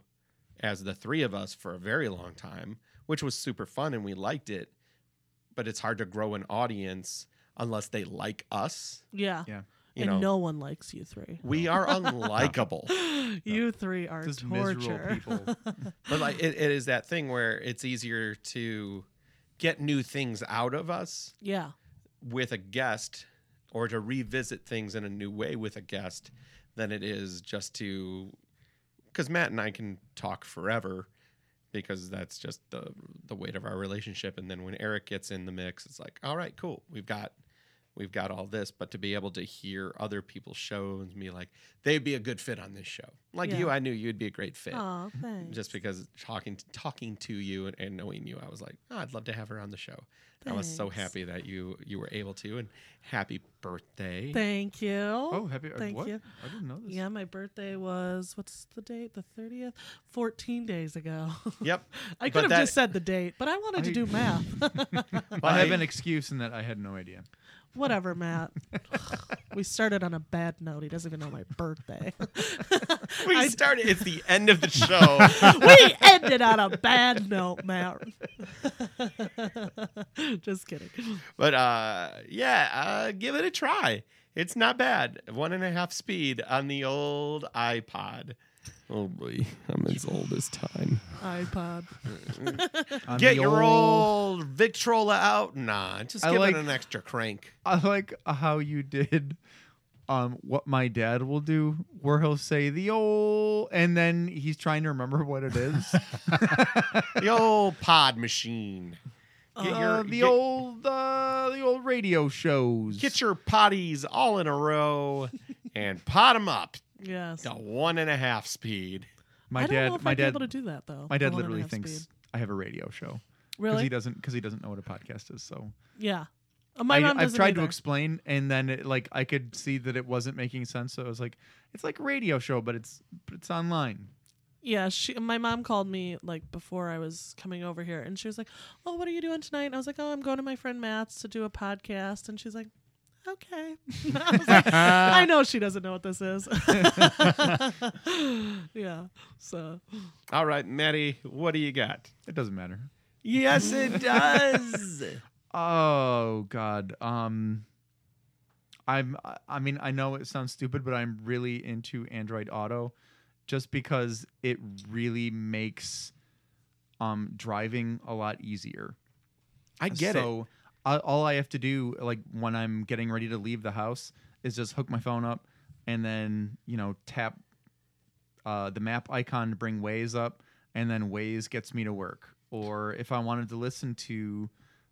as the three of us for a very long time which was super fun and we liked it but it's hard to grow an audience unless they like us Yeah. Yeah. You and know, no one likes you three. we [LAUGHS] are unlikable. [LAUGHS] You three are Just torture. miserable people. [LAUGHS] but like it, it is that thing where it's easier to get new things out of us Yeah. with a guest or to revisit things in a new way with a guest than it is just to because Matt and I can talk forever because that's just the the weight of our relationship. And then when Eric gets in the mix it's like all right cool. We've got we've got all this but to be able to hear other people's shows and be like they'd be a good fit on this show like you I knew you'd be a great fit Oh, thanks. just because talking talking to you and, and knowing you, I was like, oh, I'd love to have her on the show. I was so happy that you you were able to, and happy birthday! Thank you. Oh, happy. uh, Thank what? you. I didn't know this. Yeah, my birthday was what's the date? The thirtieth. Fourteen days ago. [LAUGHS] Yep, I But could have that- just said the date, but I wanted to do math. [LAUGHS] [LAUGHS] I have an excuse in that I had no idea. Whatever, Matt. [LAUGHS] we started on a bad note. He doesn't even know my birthday. [LAUGHS] we started. It's the end of the [LAUGHS] show. we ended on a bad note, Matt. just kidding. but uh, yeah, uh, give it a try. It's not bad. One and a half speed on the old iPod. Oh boy, I'm as old as time. iPod. On Get the your old Victrola out. Nah, just I give like- it an extra crank. I like how you did um what my dad will do where he'll say the old and then he's trying to remember what it is. [LAUGHS] [LAUGHS] the old pod machine. Get your Uh, the get, old uh the old radio shows. get your potties all in a row and pot them up Yes. to one and a half speed. my I don't dad know if my I'd be dad able to do that though. my the dad one and a literally half thinks speed. I have a radio show. Because Really? he doesn't because he doesn't know what a podcast is. So yeah. Uh, my I, mom I've doesn't tried to either. explain, and then it, like I could see that it wasn't making sense. So I was like, it's like a radio show, but it's but it's online. Yeah, she. My mom called me like before I was coming over here, and she was like, "Oh, what are you doing tonight?" And I was like, "Oh, I'm going to my friend Matt's to do a podcast." And she's like, "Okay." [LAUGHS] I was like, "I know she doesn't know what this is." [LAUGHS] yeah. So All right, Maddie, what do you got? It doesn't matter. Yes, it does. [LAUGHS] Oh God. Um I'm I- I mean I know it sounds stupid, but I'm really into Android Auto just because it really makes um driving a lot easier. I get it. I all I have to do like when I'm getting ready to leave the house is just hook my phone up and then, you know, tap uh, the map icon to bring Waze up and then Waze gets me to work. Or if I wanted to listen to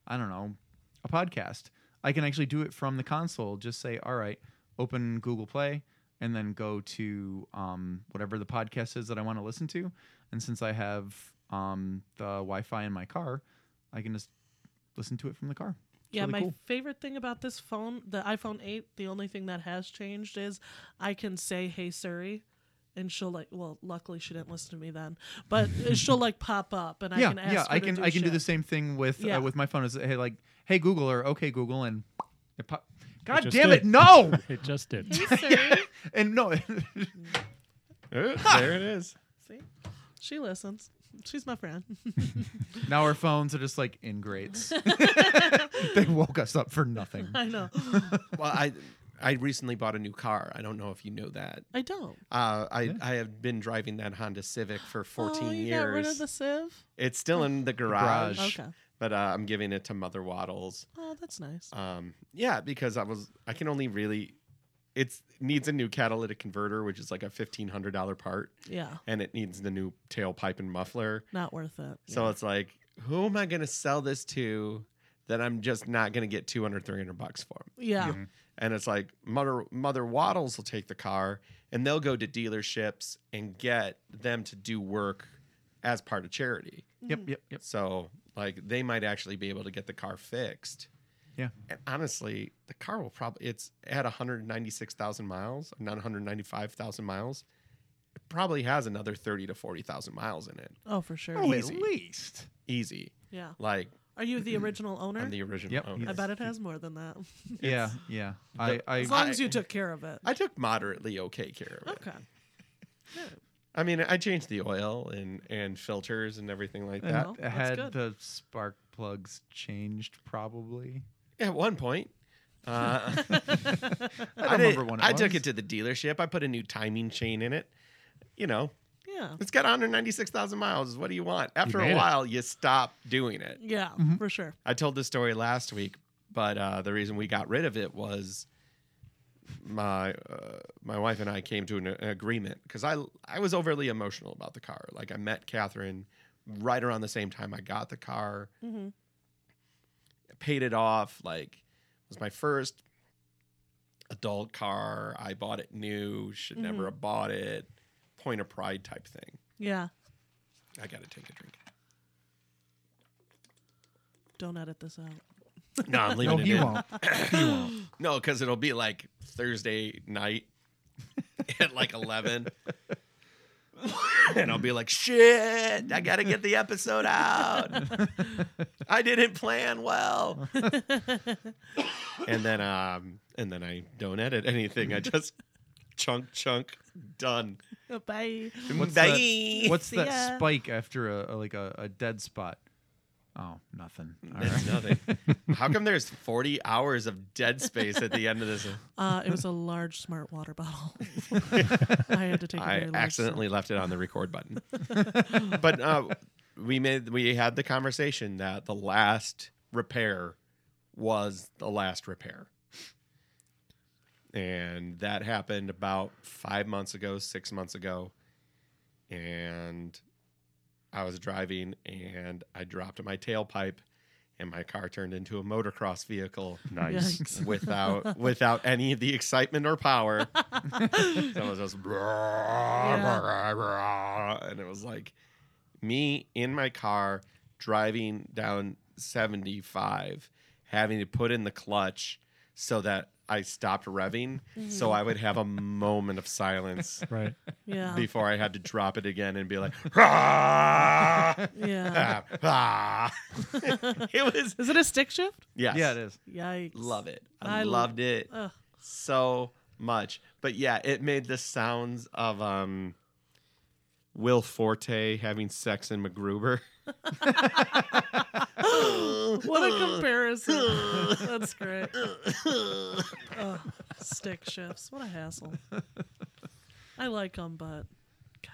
I don't know, a podcast. I can actually do it from the console. Just say, all right, open Google Play, and then go to um, whatever the podcast is that I want to listen to. And since I have um, the Wi Fi in my car, I can just listen to it from the car. It's yeah, really my cool. favorite thing about this phone, the iPhone 8, the only thing that has changed is I can say "Hey Siri," and she'll like. Well, luckily she didn't listen to me then, but [LAUGHS] she'll like pop up, and I yeah, can ask yeah, her I to can do I can do the same thing with Yeah. uh, with my phone. Is hey like hey Google or okay Google and it pop- God just damn did. it no [LAUGHS] It just did. Hey [LAUGHS] Siri. and no Uh, there it is. See, she listens. She's my friend. [LAUGHS] now our phones are just like ingrates. [LAUGHS] [LAUGHS] they woke us up for nothing. I know. Well, I I recently bought a new car. I don't know if you know that. I don't. Uh, I Yeah. I have been driving that Honda Civic for 14 oh, you years. got rid of the sieve. It's still in the garage, garage. Okay. but uh, I'm giving it to Mother Waddles. Oh, that's nice. Um, yeah, because I was I can only really it's needs a new catalytic converter, which is like a fifteen hundred dollar part, Yeah, and it needs the new tailpipe and muffler. not worth it. So it's like, who am I going to sell this to that I'm just not going to get 200, 300 bucks for? yeah, And it's like Mother Mother Waddles will take the car and they'll go to dealerships and get them to do work as part of charity. Yep, yep, yep. So like they might actually be able to get the car fixed. Yeah. And honestly, the car will probably it's at 196,000 miles, not 195,000 miles. It probably has another 30 to 40,000 miles in it. Oh, for sure. Oh, Easy. at least. Easy. Yeah. Like Are you the [CLEARS THROAT] original owner? I'm the original Yep, owner. I bet it has more than that. [LAUGHS] Yeah, yeah. I, I, As long I- as you took care of it. I took moderately okay care of it. Okay. I mean, I changed the oil and and filters and everything like that. Well, I that's had good. the spark plugs changed probably. At one point, uh, [LAUGHS] I [LAUGHS] I did- remember when it I took was. it to the dealership. I put a new timing chain in it. You know, Yeah. it's got 196,000 miles. What do you want? After made a it. while, you stop doing it. Yeah, Mm-hmm. for sure. I told this story last week, but uh, the reason we got rid of it was my uh, my wife and I came to an, an agreement because I I was overly emotional about the car. Like I met Catherine right around the same time I got the car, Mhm. Paid it off. Like it was my first adult car. I bought it new. Should mm-hmm. never have bought it. Point of pride type thing. Yeah. I got to take a drink. Don't edit this out. No, I'm [LAUGHS] leaving No, it he in. won't. [COUGHS] He won't. No, because it'll be like Thursday night [LAUGHS] at like 11. [LAUGHS] and I'll be like, shit, I got to get the episode out. [LAUGHS] I didn't plan well. [LAUGHS] and then um and then I don't edit anything. I just chunk chunk done. Bye. What's Bye. that, what's See that ya. spike after a, a like a, a dead spot? Oh, nothing. All That's right. nothing. [LAUGHS] How come there's 40 hours of dead space at the end of this? Uh, it was a large smart water bottle. [LAUGHS] I had to take. a I very large accidentally left it on the record button. [LAUGHS] but uh, we made we had the conversation that the last repair was the last repair. And that happened about five months ago, six months ago. And I was driving and I dropped my tailpipe and my car turned into a motocross vehicle Nice. Yikes. [LAUGHS] without without any of the excitement or power. [LAUGHS] so it was just and it was like me in my car driving down 75 having to put in the clutch so that I stopped revving so I would have a moment of silence [LAUGHS] Right. Yeah. before I had to drop it again and be like [LAUGHS] "Ah, yeah. [LAUGHS] ah, ah." it was Is it a stick shift? yes Yeah, it is. Yikes. love it I, I loved it Ugh. so much. But yeah, it made the sounds of um Will Forte having sex in MacGruber. [LAUGHS] What a comparison. That's great. Ugh, stick shifts. What a hassle. I like them, but God.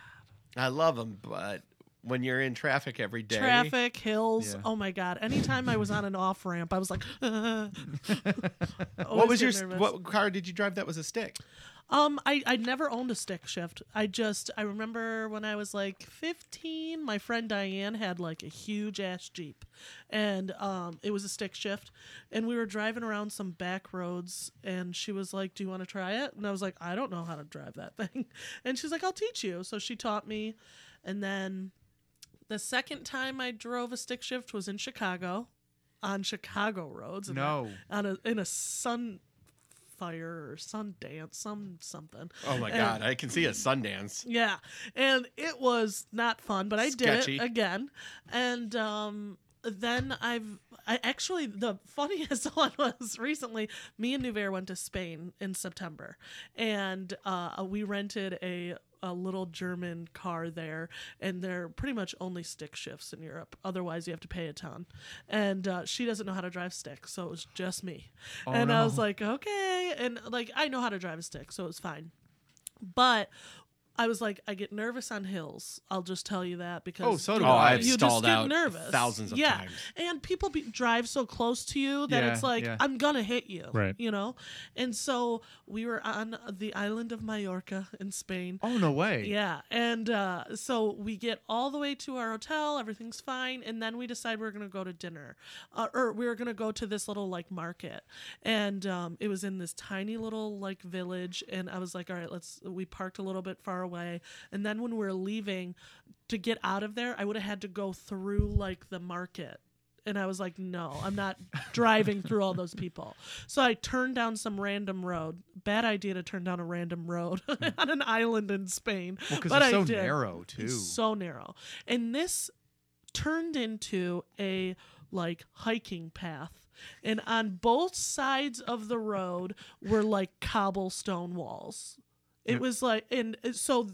I love them, but when you're in traffic every day, traffic, hills. Yeah. Oh my god! Anytime I was on an off ramp, I was like, [LAUGHS] what was your what car did you drive that was a stick? Um, I I never owned a stick shift. I just I remember when I was like 15, my friend Diane had like a huge ass Jeep, and um, it was a stick shift, and we were driving around some back roads, and she was like, "Do you want to try it?" And I was like, "I don't know how to drive that [LAUGHS] thing," and she's like, "I'll teach you." So she taught me, and then the second time I drove a stick shift was in Chicago, on Chicago roads. and No. on a in a sun fire or Sundance, some something. Oh my And- god, I can see a Sundance. yeah and it was not fun but i did it again. And um then i've i actually the funniest [LAUGHS] one was recently me and Nuvair went to spain in september. And uh we rented a a little German car there, and they're pretty much only stick shifts in Europe. Otherwise, you have to pay a ton. And uh, she doesn't know how to drive stick, so it was just me. Oh, and I was like, okay, and like I know how to drive a stick, so it's fine. But I was like, I get nervous on hills. I'll just tell you that because Oh, so do you I. Oh, I've you stalled just get out nervous. thousands of yeah. times. And people be, drive so close to you that Yeah, it's like yeah. I'm gonna hit you, Right. You know. And so we were on the island of Mallorca in Spain. Oh no way. Yeah, and uh, so we get all the way to our hotel, everything's fine, and then we decide we're gonna go to dinner, uh, or we were gonna go to this little like market, and um, it was in this tiny little like village, and I was like, all right, let's. We parked a little bit far away, and then when we were leaving, to get out of there, I would have had to go through like the market. And I was like, no, I'm not driving through all those people. So I turned down some random road. Bad idea to turn down a random road [LAUGHS] on an island in Spain. Well, because but it's I so did. narrow too. It's so narrow. And this turned into a like hiking path. And on both sides of the road were like cobblestone walls. It was like, and uh, so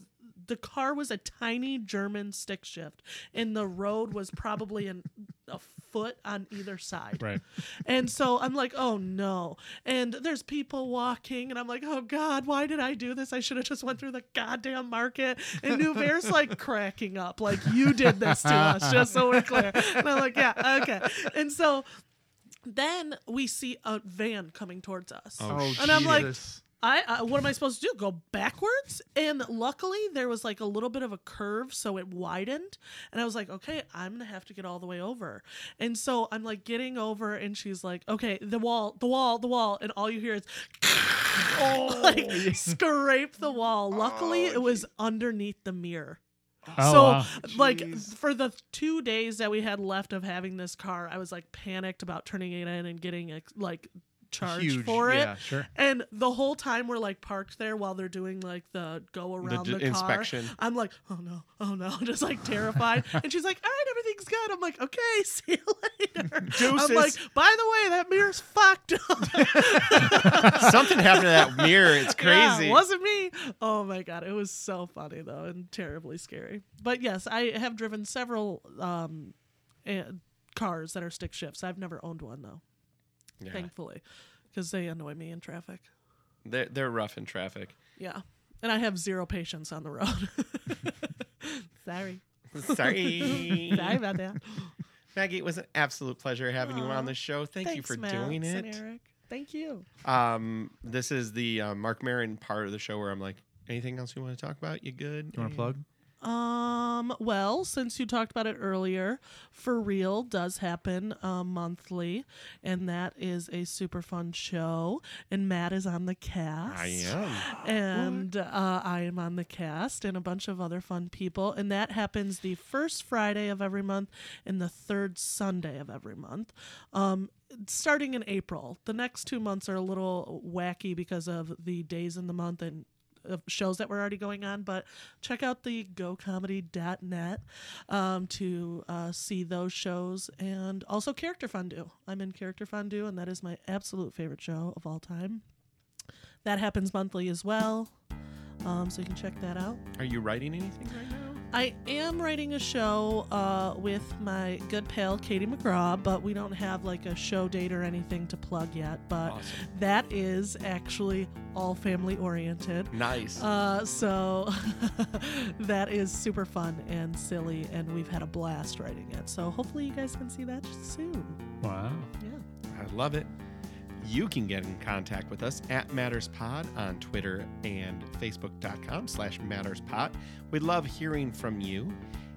the car was a tiny German stick shift, and the road was probably an, a foot on either side. Right. And so I'm like, oh no. And there's people walking, and I'm like, oh God, why did I do this? I should have just went through the goddamn market. And Nouvert's like cracking up, like, you did this to us, just so we're clear. And I'm like, yeah, okay. And so then we see a van coming towards us. Oh, And I'm like, Jesus. I uh, what am I supposed to do? Go backwards? And luckily there was like a little bit of a curve, so it widened. And I was like, okay, I'm gonna have to get all the way over. And so I'm like getting over, and she's like, okay, the wall, the wall, the wall, and all you hear is. [LAUGHS] like scrape the wall. Luckily, it was underneath the mirror. Oh, so, wow. like, Jeez. for the two days that we had left of having this car, I was like panicked about turning it in and getting like charged Huge, for it. yeah. Sure. And the whole time we're like parked there while they're doing like the go around d- the, car. inspection. I'm like, oh no, oh no, [LAUGHS] just like terrified. [LAUGHS] and she's like, all right, everything's good. I'm like, okay, [LAUGHS] see you later. I'm like, by the way, that mirror's fucked. Up. Something happened to that mirror. It's Yeah, crazy. it wasn't me. Oh my god, it was so funny though and terribly scary. But yes, I have driven several um, eh, cars that are stick shifts. I've never owned one though, Yeah. thankfully, because they annoy me in traffic. They're, they're rough in traffic. Yeah, and I have zero patience on the road. [LAUGHS] Sorry, Sorry. [LAUGHS] sorry about that. Maggie, it was an absolute pleasure having you on the show. Thank you for Matt doing and it. Eric. Thank you. Um, this is the uh, Marc Maron part of the show where I'm like, anything else you want to talk about? You good? You want to plug? Um, well, since you talked about it earlier, For Real does happen uh, monthly, and that is a super fun show. And Matt is on the cast. I am. And uh, I am on the cast, and a bunch of other fun people. And that happens the first Friday of every month and the third Sunday of every month. Um, starting in April. The next two months are a little wacky because of the days in the month and of shows that were already going on, but check out the gocomedy.net um, to uh, see those shows and also Character Fondue. I'm in Character Fondue, and that is my absolute favorite show of all time. That happens monthly as well, um, so you can check that out. Are you writing anything right now? I am writing a show uh, with my good pal Katie McGraw, but we don't have like a show date or anything to plug yet. But Awesome. that is actually all family oriented. Nice. Uh, so [LAUGHS] that is super fun and silly, and we've had a blast writing it. So hopefully you guys can see that soon. Wow. Yeah. I love it. You can get in contact with us at MattersPod on Twitter and Facebook.com slash MattersPod. We love hearing from you.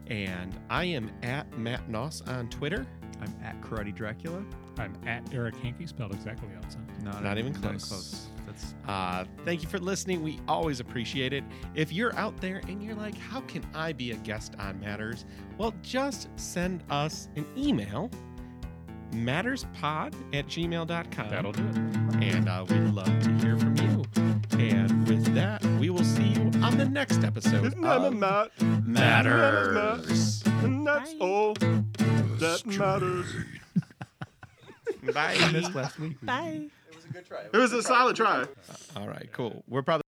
And I am at Matt Noss on Twitter. I'm at Karate Dracula. I'm at Eric Hankey, spelled exactly the opposite. No, Not even close. That's Uh, thank you for listening. We always appreciate it. If you're out there and you're like, how can I be a guest on Matters? Well, just send us an email, matterspod at gmail.com. That'll do it. and uh, we'd love to hear from you. And with that, we will see you on the next episode of Matt. Matters. And that's Bye. all that matters. Bye. missed last week. Bye. It was a good try. It was a solid try. All right, cool. We're probably